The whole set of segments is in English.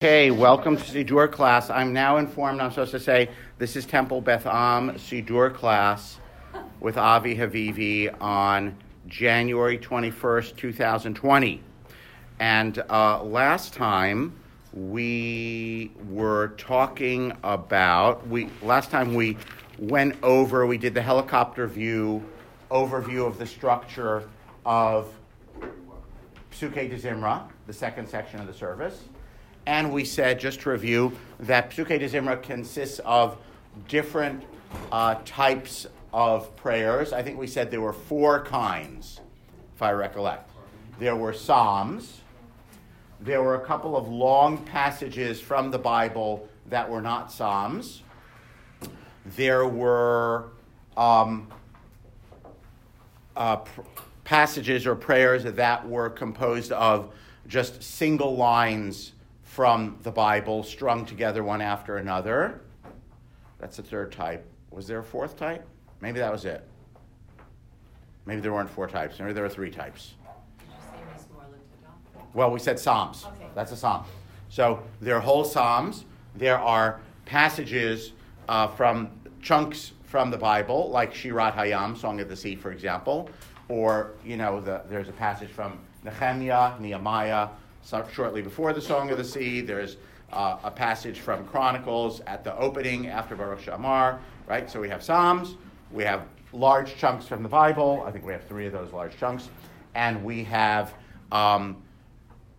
Okay, welcome to Siddur class. I'm now informed I'm supposed to say this is Temple Beth Am Siddur class with Avi Havivi on January 21st, 2020. And uh, last time we were talking about we last time we went over we did the helicopter view overview of the structure of Psuke de Zimra, the second section of the service. And we said, just to review, that Psuke de Zimra consists of different uh, types of prayers. I think we said there were four kinds, if I recollect. There were Psalms, there were a couple of long passages from the Bible that were not Psalms, there were um, uh, pr- passages or prayers that were composed of just single lines from the Bible strung together one after another. That's the third type. Was there a fourth type? Maybe that was it. Maybe there weren't four types. Maybe there were three types. Well, we said Psalms. Okay. That's a Psalm. So there are whole Psalms. There are passages uh, from chunks from the Bible, like Shirat Hayam, Song of the Sea, for example. Or, you know, the, there's a passage from Nehemiah, Nehemiah, so shortly before the Song of the Sea. There's uh, a passage from Chronicles at the opening after Baruch She'amar, right? So we have Psalms, we have large chunks from the Bible. I think we have three of those large chunks. And we have, um,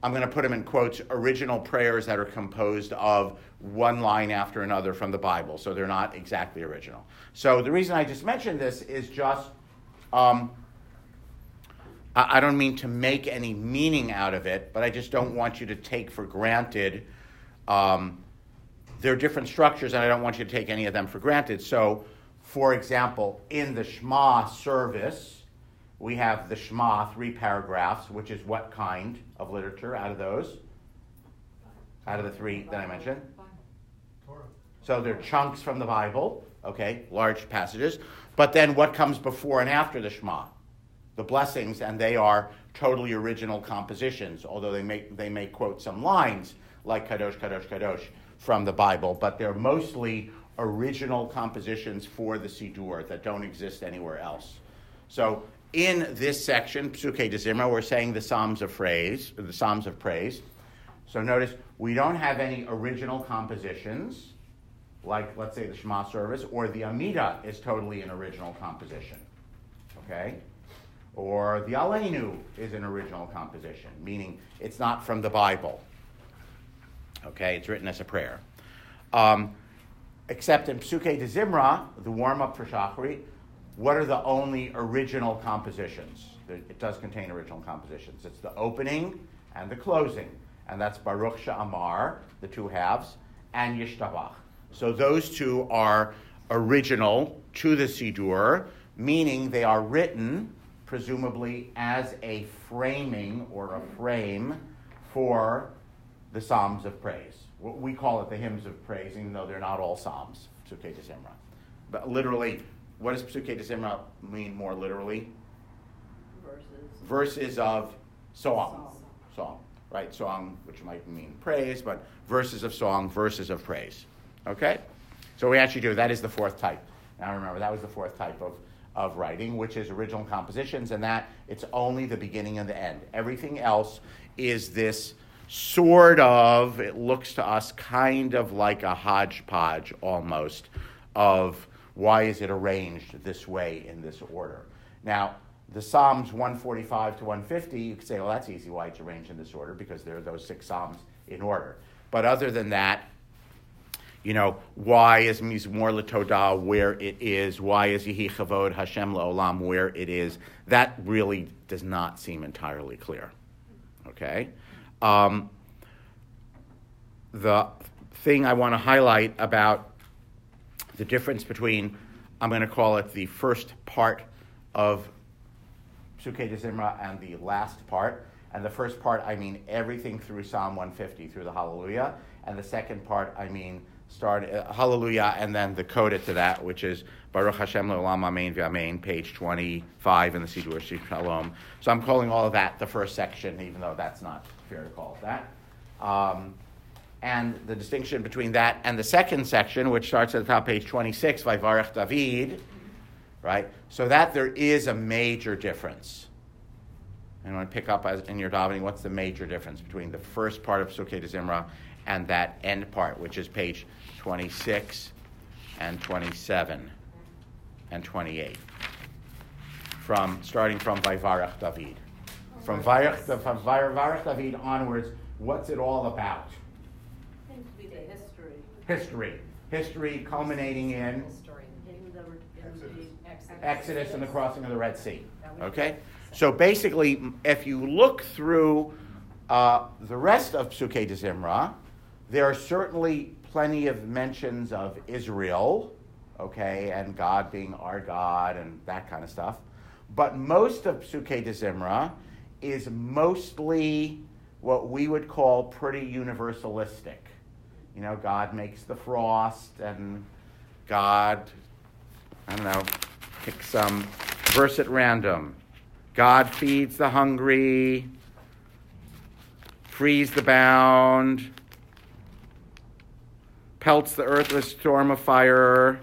I'm going to put them in quotes, original prayers that are composed of one line after another from the Bible. So they're not exactly original. So the reason I just mentioned this is just. Um, I don't mean to make any meaning out of it, but I just don't want you to take for granted. Um, there are different structures, and I don't want you to take any of them for granted. So, for example, in the Shema service, we have the Shema, three paragraphs, which is what kind of literature out of those? Out of the three that I mentioned? So they're chunks from the Bible, okay, large passages. But then what comes before and after the Shema? The blessings, and they are totally original compositions, although they may, they may quote some lines like Kadosh, Kadosh, Kadosh from the Bible, but they're mostly original compositions for the Siddur that don't exist anywhere else. So in this section, Psuke de Zimra, we're saying the Psalms of Praise, the Psalms of Praise. So notice we don't have any original compositions, like let's say the Shema service, or the Amida is totally an original composition. Okay? Or the Aleinu is an original composition, meaning it's not from the Bible. Okay, it's written as a prayer. Um, except in Psuke de Zimra, the warm up for Shachrit, what are the only original compositions? It does contain original compositions. It's the opening and the closing, and that's Baruch Sha'amar, the two halves, and Yishtabach. So those two are original to the Siddur, meaning they are written presumably as a framing or a frame for the Psalms of Praise. We call it the hymns of praise, even though they're not all Psalms, Psuke de Zimra. But literally, what does Psuke de Zimra mean more literally? Verses. Verses of song. Song. Song, right? Song, which might mean praise, but verses of song, verses of praise. Okay? So we actually do. That is the fourth type. Now remember, that was the fourth type of, of writing, which is original compositions, and that it's only the beginning and the end. Everything else is this sort of, it looks to us kind of like a hodgepodge almost of why is it arranged this way in this order. Now, the Psalms 145 to 150, you could say, well, that's easy why it's arranged in this order because there are those six Psalms in order. But other than that, you know, why is Mizmor Latodah where it is? Why is Yehi Chavod Hashem La'olam where it is? That really does not seem entirely clear. Okay? Um, the thing I want to highlight about the difference between, I'm going to call it the first part of Psuke de Zimra and the last part. And the first part, I mean everything through Psalm 150, through the Hallelujah. And the second part, I mean start uh, Hallelujah and then the coda to that, which is Baruch Hashem Le'olam Amen V'Amen, page 25 in the Siddur Shalom. So I'm calling all of that the first section, even though that's not fair to call it that. Um, And the distinction between that and the second section, which starts at the top, page 26, Vayvarech David, right? So that there is a major difference. And I want to pick up as, in your davening, what's the major difference between the first part of Psuke de Zimra and that end part, which is page 26 and 27 and 28, from starting from Vayvarech David. From Vayvarech, from Vayvarech David onwards, what's it all about? Seems to be the history. History. History culminating in History. In the, in the. Exodus and the crossing of the Red Sea. Okay? So basically, if you look through uh, the rest of Psuke de Zimra, there are certainly plenty of mentions of Israel, okay, and God being our God and that kind of stuff. But most of Psuke de Zimra is mostly what we would call pretty universalistic. You know, God makes the frost, and God, I don't know, pick some um, verse at random. God feeds the hungry, frees the bound, pelts the earth with a storm of fire.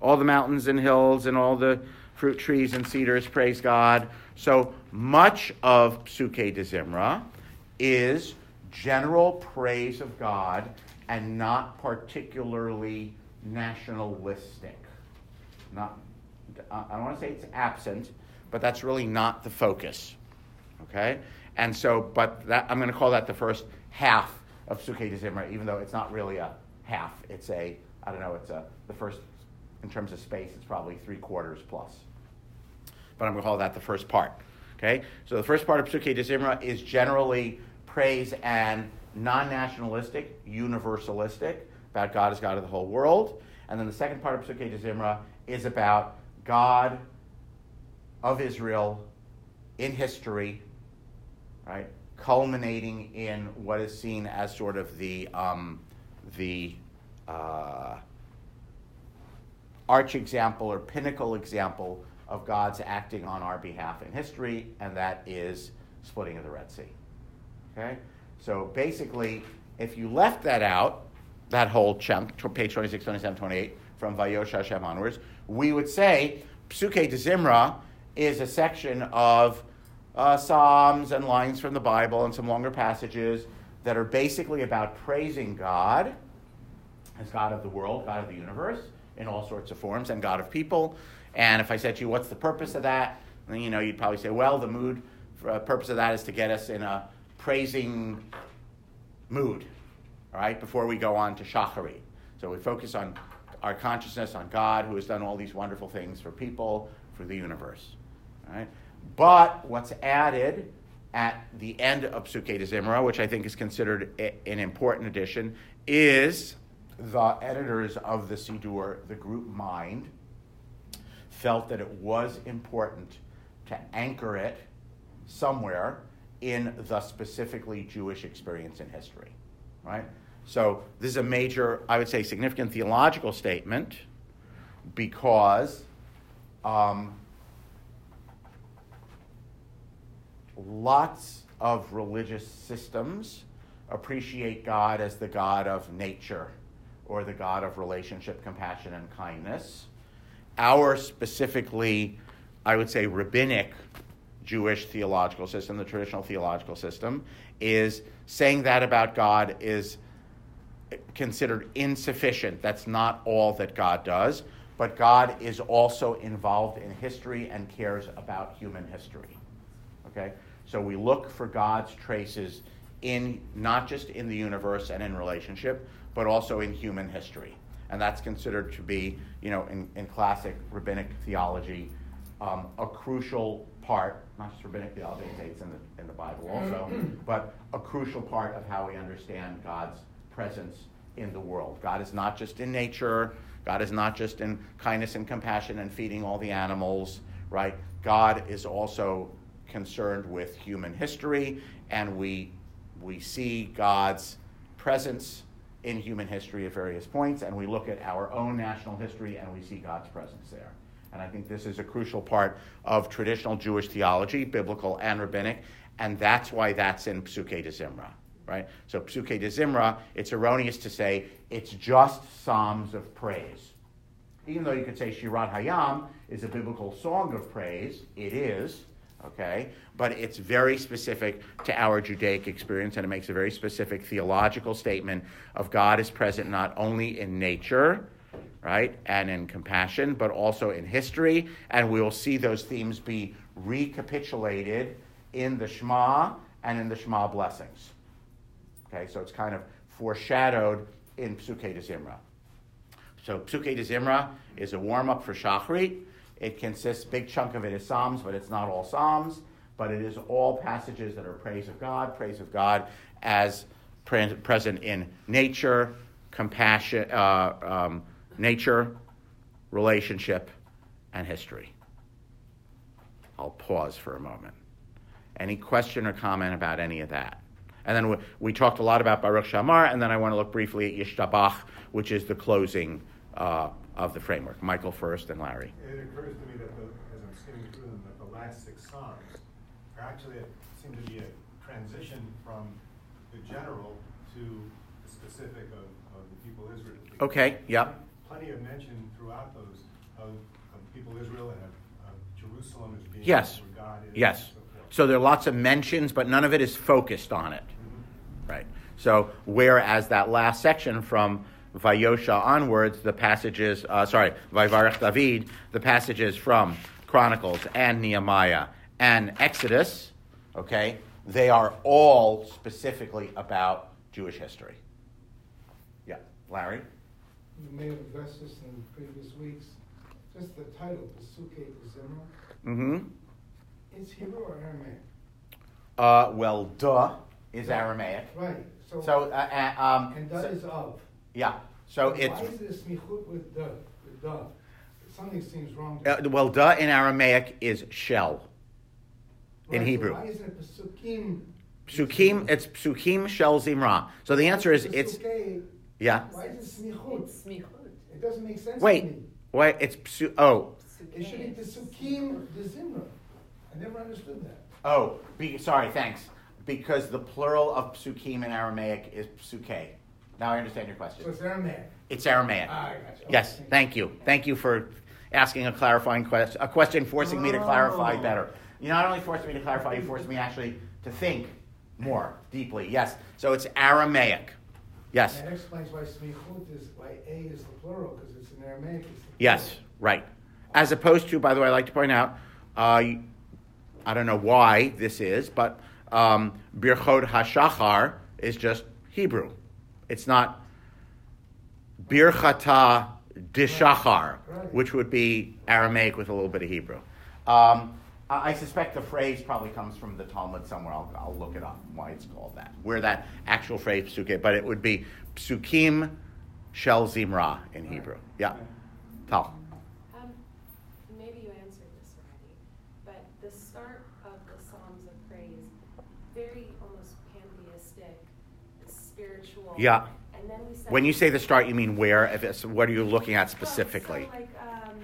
All the mountains and hills and all the fruit trees and cedars praise God. So much of Psuke de Zimra is general praise of God and not particularly nationalistic. Not, I don't want to say it's absent, but that's really not the focus. Okay? And so, but that, I'm going to call that the first half of Psuke de Zimra, even though it's not really a half. It's a, I don't know, it's a, the first, in terms of space, it's probably three quarters plus. But I'm going to call that the first part. Okay? So the first part of Psuke de Zimra is generally praise and non nationalistic, universalistic, about God as God of the whole world. And then the second part of Psuke de Zimra is about God of Israel in history, right, culminating in what is seen as sort of the um, the uh, arch example or pinnacle example of God's acting on our behalf in history, and that is splitting of the Red Sea. Okay, so basically, if you left that out, that whole chunk, page 26, 27, 28, from Vayosha Hashem onwards, we would say Psuke de Zimra is a section of uh, Psalms and lines from the Bible and some longer passages that are basically about praising God as God of the world, God of the universe, in all sorts of forms, and God of people. And if I said to you, what's the purpose of that? Then you know you'd probably say, well, the mood uh, purpose of that is to get us in a praising mood, all right, before we go on to Shacharit. So we focus on our consciousness on God, who has done all these wonderful things for people, for the universe. Right? But what's added at the end of de Zimra, which I think is considered a, an important addition, is the editors of the Siddur, the group Mind, felt that it was important to anchor it somewhere in the specifically Jewish experience in history. Right? So this is a major, I would say, significant theological statement because um, lots of religious systems appreciate God as the God of nature or the God of relationship, compassion, and kindness. Our specifically, I would say, rabbinic Jewish theological system, the traditional theological system, is saying that about God is considered insufficient. That's not all that God does, but God is also involved in history and cares about human history. Okay? So we look for God's traces in not just in the universe and in relationship, but also in human history. And that's considered to be, you know, in, in classic rabbinic theology, um, a crucial part, not just rabbinic theology, it's in the, in the Bible also, but a crucial part of how we understand God's presence in the world. God is not just in nature, God is not just in kindness and compassion and feeding all the animals, right? God is also concerned with human history, and we, we see God's presence in human history at various points, and we look at our own national history and we see God's presence there. And I think this is a crucial part of traditional Jewish theology, biblical and rabbinic, and that's why that's in Psuke de Zimra, right? So Psuke de Zimra, it's erroneous to say it's just psalms of praise. Even though you could say Shirat Hayam is a biblical song of praise, it is, okay? But it's very specific to our Judaic experience, and it makes a very specific theological statement of God is present not only in nature, right, and in compassion, but also in history, and we will see those themes be recapitulated in the Shema and in the Shema blessings. Okay, so it's kind of foreshadowed in Psuke de Zimra. So Psuke de Zimra is a warm up for Shachrit. It consists, big chunk of it is Psalms, but it's not all Psalms. But it is all passages that are praise of God, praise of God as pre- present in nature, compassion, uh, um, nature, relationship, and history. I'll pause for a moment. Any question or comment about any of that? And then we, we talked a lot about Baruch She'amar, and then I want to look briefly at Yishtabach, which is the closing uh, of the framework. Michael first and Larry. It occurs to me that the, as I'm skimming through them, that the last six songs are actually a, seem to be a transition from the general to the specific of, of the people of Israel. Okay, yep. Plenty of mention throughout those of, of people of Israel and of, Jerusalem as being Yes. where God is. Yes. so. So there are lots of mentions, but none of it is focused on it. Mm-hmm. Right. So whereas that last section from Vayosha onwards, the passages, uh, sorry, Vayvarech David, the passages from Chronicles and Nehemiah and Exodus, okay, they are all specifically about Jewish history. Yeah, Larry. You may have addressed this in previous weeks. Just the title, Pesuke Zimra. Mm-hmm. Is Hebrew or Aramaic? Uh, well, duh is Aramaic. Right. So, So, uh, uh, um, and that so- is of. Yeah. So Why it's is it a with the with the? Something seems wrong. Uh, well, duh in Aramaic is shell. in Right, so Hebrew. why isn't it Pesukim? Psukim, it's psukim shel zimra. So the answer is it's Pesuke, yeah. Why is it smichut? It's smichut. It doesn't make sense to Wait, me. wait, it's psu. Oh, It should be Pesukim the Zimra. I never understood that. oh. Be, sorry, thanks. Because the plural of psukim in Aramaic is psuke. Now I understand your So question. it's Aramaic. It's Aramaic. Ah, I got you. Yes, Okay. thank you. Thank you for asking a clarifying question, a question forcing me to clarify Oh. better. You not only forced me to clarify, you forced me actually to think more deeply. Yes, so it's Aramaic. Yes, That explains why smichut is, why A is the plural, because it's in Aramaic. It's yes, right. As opposed to, by the way, I like to point out, uh, I don't know why this is, but um, Birchot HaShachar is just Hebrew. It's not Birchata Dishachar, which would be Aramaic with a little bit of Hebrew. Um, I suspect the phrase probably comes from the Talmud somewhere. I'll, I'll look it up why it's called that. Where that actual phrase psuke, but it would be psukim shel zimra in Hebrew. Yeah, Tal. Um, maybe you answered this already, but the start of the Psalms of Praise, very almost pantheistic, spiritual. Yeah. And then we said. When you say the start, you mean where? If it's, what are you looking at specifically? Well, so like um,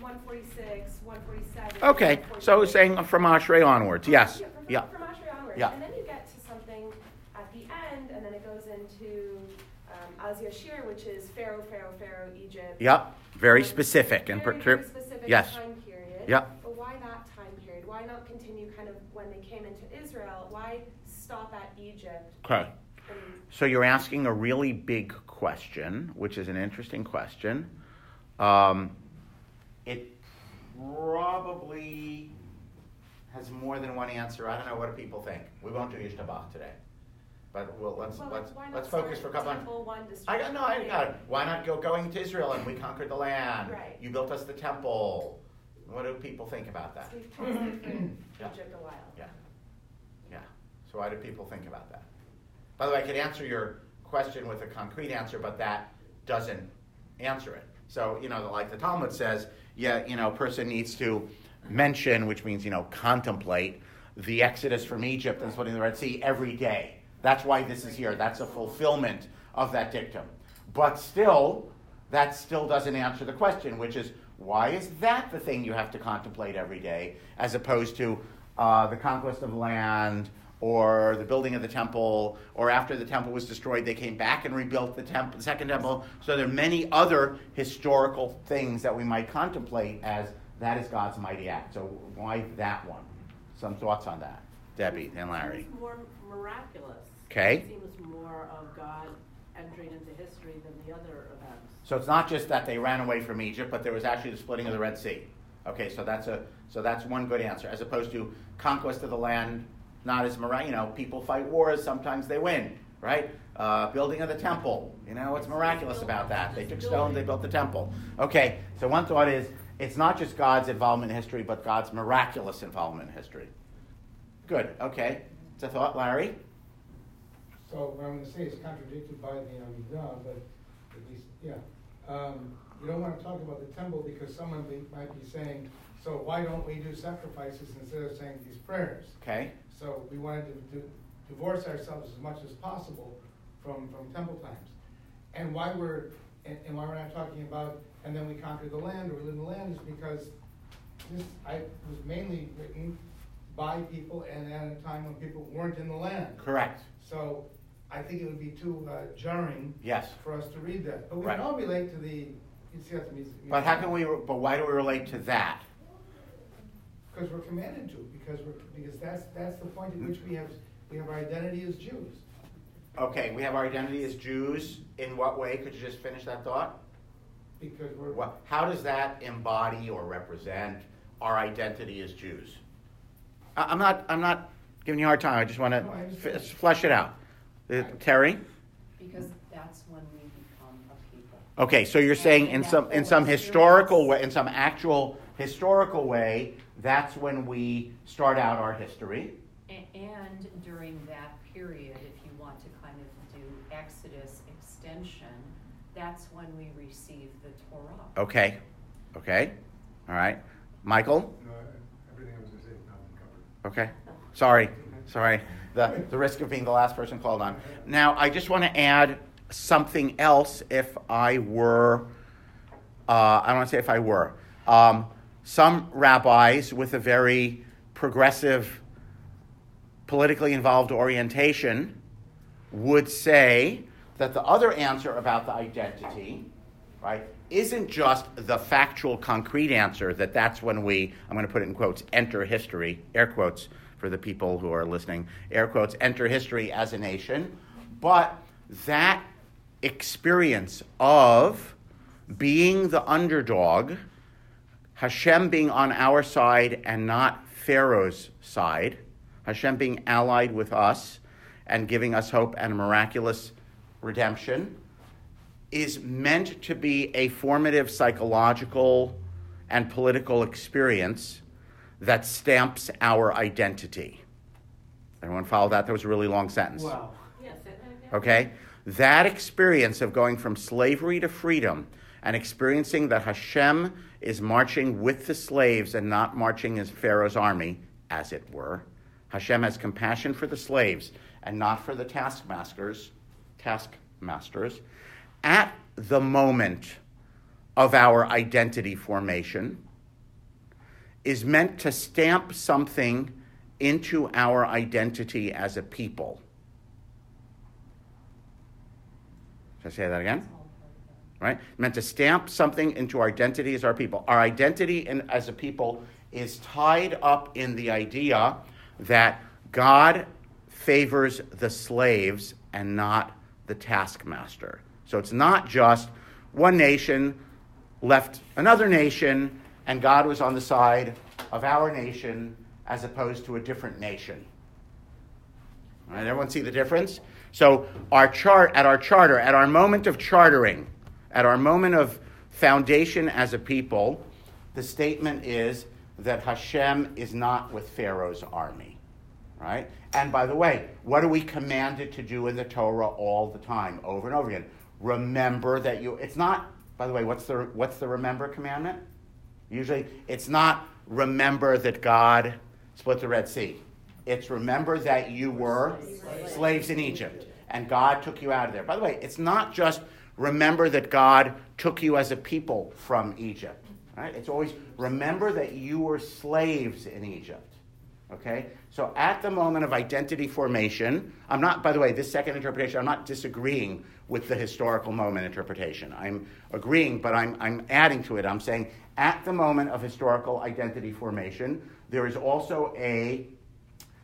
146, 147. Okay, so saying from Ashrei onwards, yes, Yeah, from, yeah. From Ashrei onwards. Yeah. And then you get to something at the end, and then it goes into um, Az Yashir, which is Pharaoh, Pharaoh, Pharaoh, Egypt. Yep, very Um, specific and very, per- very specific yes. time period. Yep. But why that time period? Why not continue kind of when they came into Israel? Why stop at Egypt? Okay. So you're asking a really big question, which is an interesting question. Um, it probably has more than one answer. I don't know. What do people think? We won't do Yishtabach today, but well, let's well, let's let's focus for a couple. of Temple one, I got no. I got it. Why not go going to Israel and we conquered the land? Right. You built us the temple. What do people think about that? So we've tested from Yeah. Egypt a while. Yeah. Yeah. So why do people think about that? By the way, I could answer your question with a concrete answer, but that doesn't answer it. So, you know, like the Talmud says, yeah, you know, a person needs to mention, which means, you know, contemplate the exodus from Egypt and splitting the Red Sea every day. That's why this is here. That's a fulfillment of that dictum. But still, that still doesn't answer the question, which is why is that the thing you have to contemplate every day, as opposed to uh, the conquest of land or the building of the temple, or after the temple was destroyed, they came back and rebuilt the temple, the second temple. So there are many other historical things that we might contemplate as that is God's mighty act. So why that one? Some thoughts on that, Debbie and Larry. It's more miraculous. Okay. It seems more of God entering into history than the other events. So it's not just that they ran away from Egypt, but there was actually the splitting of the Red Sea. Okay, so that's a so that's one good answer, as opposed to conquest of the land. Not as miraculous. You know, people fight wars. Sometimes they win, right? Uh, building of the temple. You know, what's miraculous about that? They took stone, they built the temple. Okay, so one thought is it's not just God's involvement in history, but God's miraculous involvement in history. Good. Okay, it's a thought, Larry. So what I'm gonna say is contradicted by the Amidah, but at least, yeah. Um, you don't wanna talk about the temple because someone be, might be saying, so why don't we do sacrifices instead of saying these prayers? Okay. So we wanted to, to divorce ourselves as much as possible from, from temple times. And why we're, and, and why we're not talking about, and then we conquer the land or we live in the land is because this, I, was mainly written by people and at a time when people weren't in the land. Correct. So I think it would be too uh, jarring Yes. for us to read that. But we Right. can all relate to the, it's got to be. But how can we? But why do we relate to that? Because we're commanded to, because we're, because that's, that's the point at which we have, we have our identity as Jews. Okay, we have our identity as Jews. In what way? Could you just finish that thought? Because we're. What, how does that embody or represent our identity as Jews? I, I'm not. I'm not giving you a hard time. I just want to understand. f- flesh it out. Uh, Terry. Because that's when we become a people. Okay, so you're saying in some in some historical way, in some actual historical way, that's when we start out our history. And during that period, if you want to kind of do Exodus extension, that's when we receive the Torah. Okay, okay, all right, Michael. No, everything I was gonna say has now been covered. Okay. Sorry. Sorry. The, the risk of being the last person called on. Now, I just want to add something else if I were, uh, I don't want to say if I were. Um, some rabbis with a very progressive, politically involved orientation would say that the other answer about the identity, right, isn't just the factual, concrete answer that that's when we, I'm going to put it in quotes, enter history, air quotes for the people who are listening, air quotes, enter history as a nation, but that experience of being the underdog, Hashem being on our side and not Pharaoh's side, Hashem being allied with us and giving us hope and miraculous redemption, is meant to be a formative psychological and political experience that stamps our identity. Everyone follow that? That was a really long sentence. Yes, it, it- Okay? That experience of going from slavery to freedom and experiencing that Hashem is marching with the slaves and not marching as Pharaoh's army, as it were. Hashem has compassion for the slaves and not for the taskmasters, taskmasters. At the moment of our identity formation is meant to stamp something into our identity as a people. Should I say that again? Right? Meant to stamp something into our identity as our people. Our identity in, as a people is tied up in the idea that God favors the slaves and not the taskmaster. So it's not just one nation left another nation and God was on the side of our nation as opposed to a different nation. Right, everyone see the difference? So our chart at our charter, at our moment of chartering, at our moment of foundation as a people, the statement is that Hashem is not with Pharaoh's army. Right? And by the way, what are we commanded to do in the Torah all the time, over and over again? Remember that you it's not by the way, what's the what's the remember commandment? Usually it's not remember that God split the Red Sea. It's remember that you were slaves in Egypt and God took you out of there. By the way, it's not just remember that God took you as a people from Egypt. Right? It's always remember that you were slaves in Egypt. Okay? So at the moment of identity formation, I'm not, by the way, this second interpretation, I'm not disagreeing with the historical moment interpretation. I'm agreeing, but I'm, I'm adding to it. I'm saying at the moment of historical identity formation, there is also a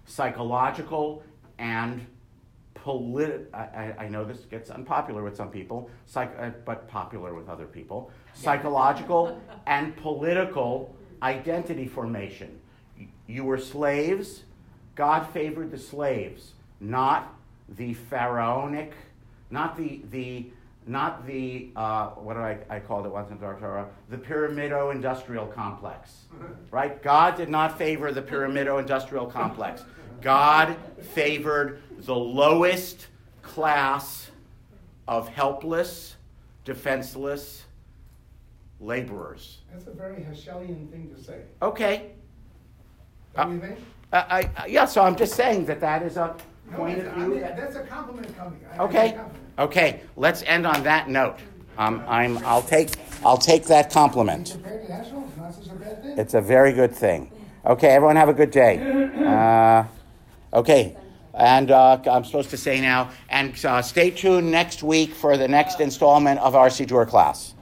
psychological and political, I, I, know this gets unpopular with some people, psych, uh, but popular with other people, psychological and political identity formation. You were slaves, God favored the slaves, not the pharaonic, not the, the not the, uh, what do I, I called it once in Torah, the pyramido industrial complex. Right? God did not favor the pyramido industrial complex. God favored the lowest class of helpless, defenseless laborers. That's a very Hegelian thing to say. Okay. Uh, you think? Uh, I, yeah, so I'm just saying that that is a no, point of view. I mean, that's a compliment coming. I okay. Compliment. Okay. Let's end on that note. Um, I'm. I'll take. I'll take that compliment. It's a very good thing. Okay. Everyone have a good day. Uh, okay. And uh, I'm supposed to say now, and uh, stay tuned next week for the next installment of our Siddur class.